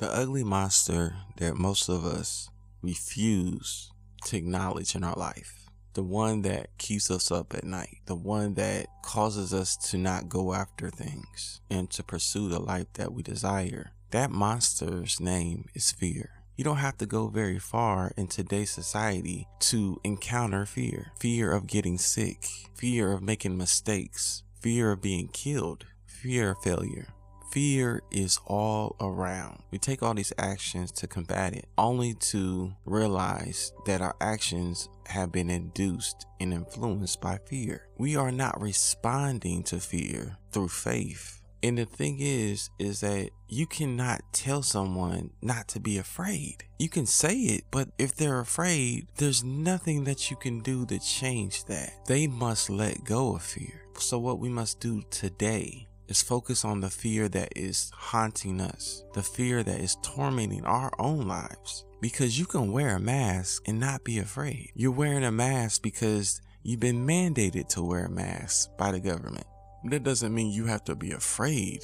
The ugly monster that most of us refuse to acknowledge in our life. The one that keeps us up at night. The one that causes us to not go after things and to pursue the life that we desire. That monster's name is fear. You don't have to go very far in today's society to encounter fear. Fear of getting sick, fear of making mistakes, fear of being killed, fear of failure. Fear is all around. We take all these actions to combat it, only to realize that our actions have been induced and influenced by fear. We are not responding to fear through faith. And the thing is, is that you cannot tell someone not to be afraid. You can say it, but if they're afraid, there's nothing that you can do to change that. They must let go of fear. So, what we must do today is focus on the fear that is haunting us, the fear that is tormenting our own lives. Because you can wear a mask and not be afraid. You're wearing a mask because you've been mandated to wear a mask by the government. That doesn't mean you have to be afraid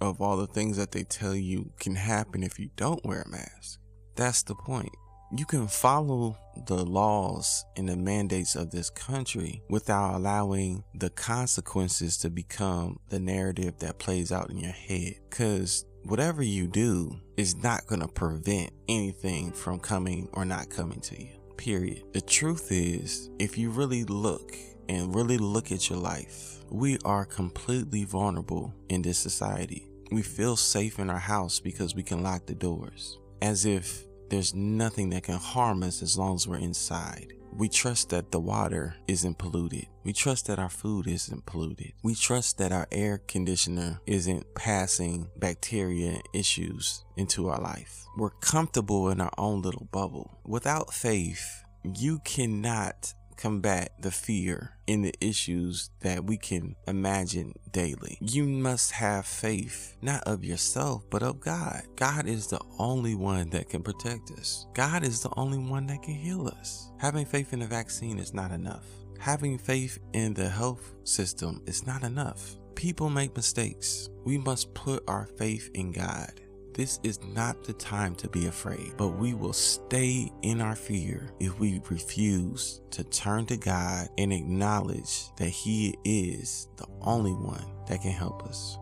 of all the things that they tell you can happen if you don't wear a mask. That's the point. You can follow the laws and the mandates of this country without allowing the consequences to become the narrative that plays out in your head. Because whatever you do is not going to prevent anything from coming or not coming to you. Period. The truth is, if you really look and really look at your life, we are completely vulnerable in this society. We feel safe in our house because we can lock the doors, as if there's nothing that can harm us as long as we're inside. We trust that the water isn't polluted. We trust that our food isn't polluted. We trust that our air conditioner isn't passing bacteria issues into our life. We're comfortable in our own little bubble. Without faith, you cannot combat the fear in the issues that we can imagine daily. You must have faith, not of yourself, but of God. God is the only one that can protect us. God is the only one that can heal us. Having faith in a vaccine is not enough. Having faith in the health system is not enough. People make mistakes. We must put our faith in God. This is not the time to be afraid, but we will stay in our fear if we refuse to turn to God and acknowledge that He is the only one that can help us.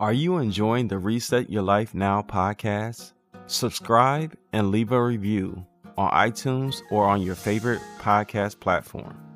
Are you enjoying the Reset Your Life Now podcast? Subscribe and leave a review on iTunes or on your favorite podcast platform.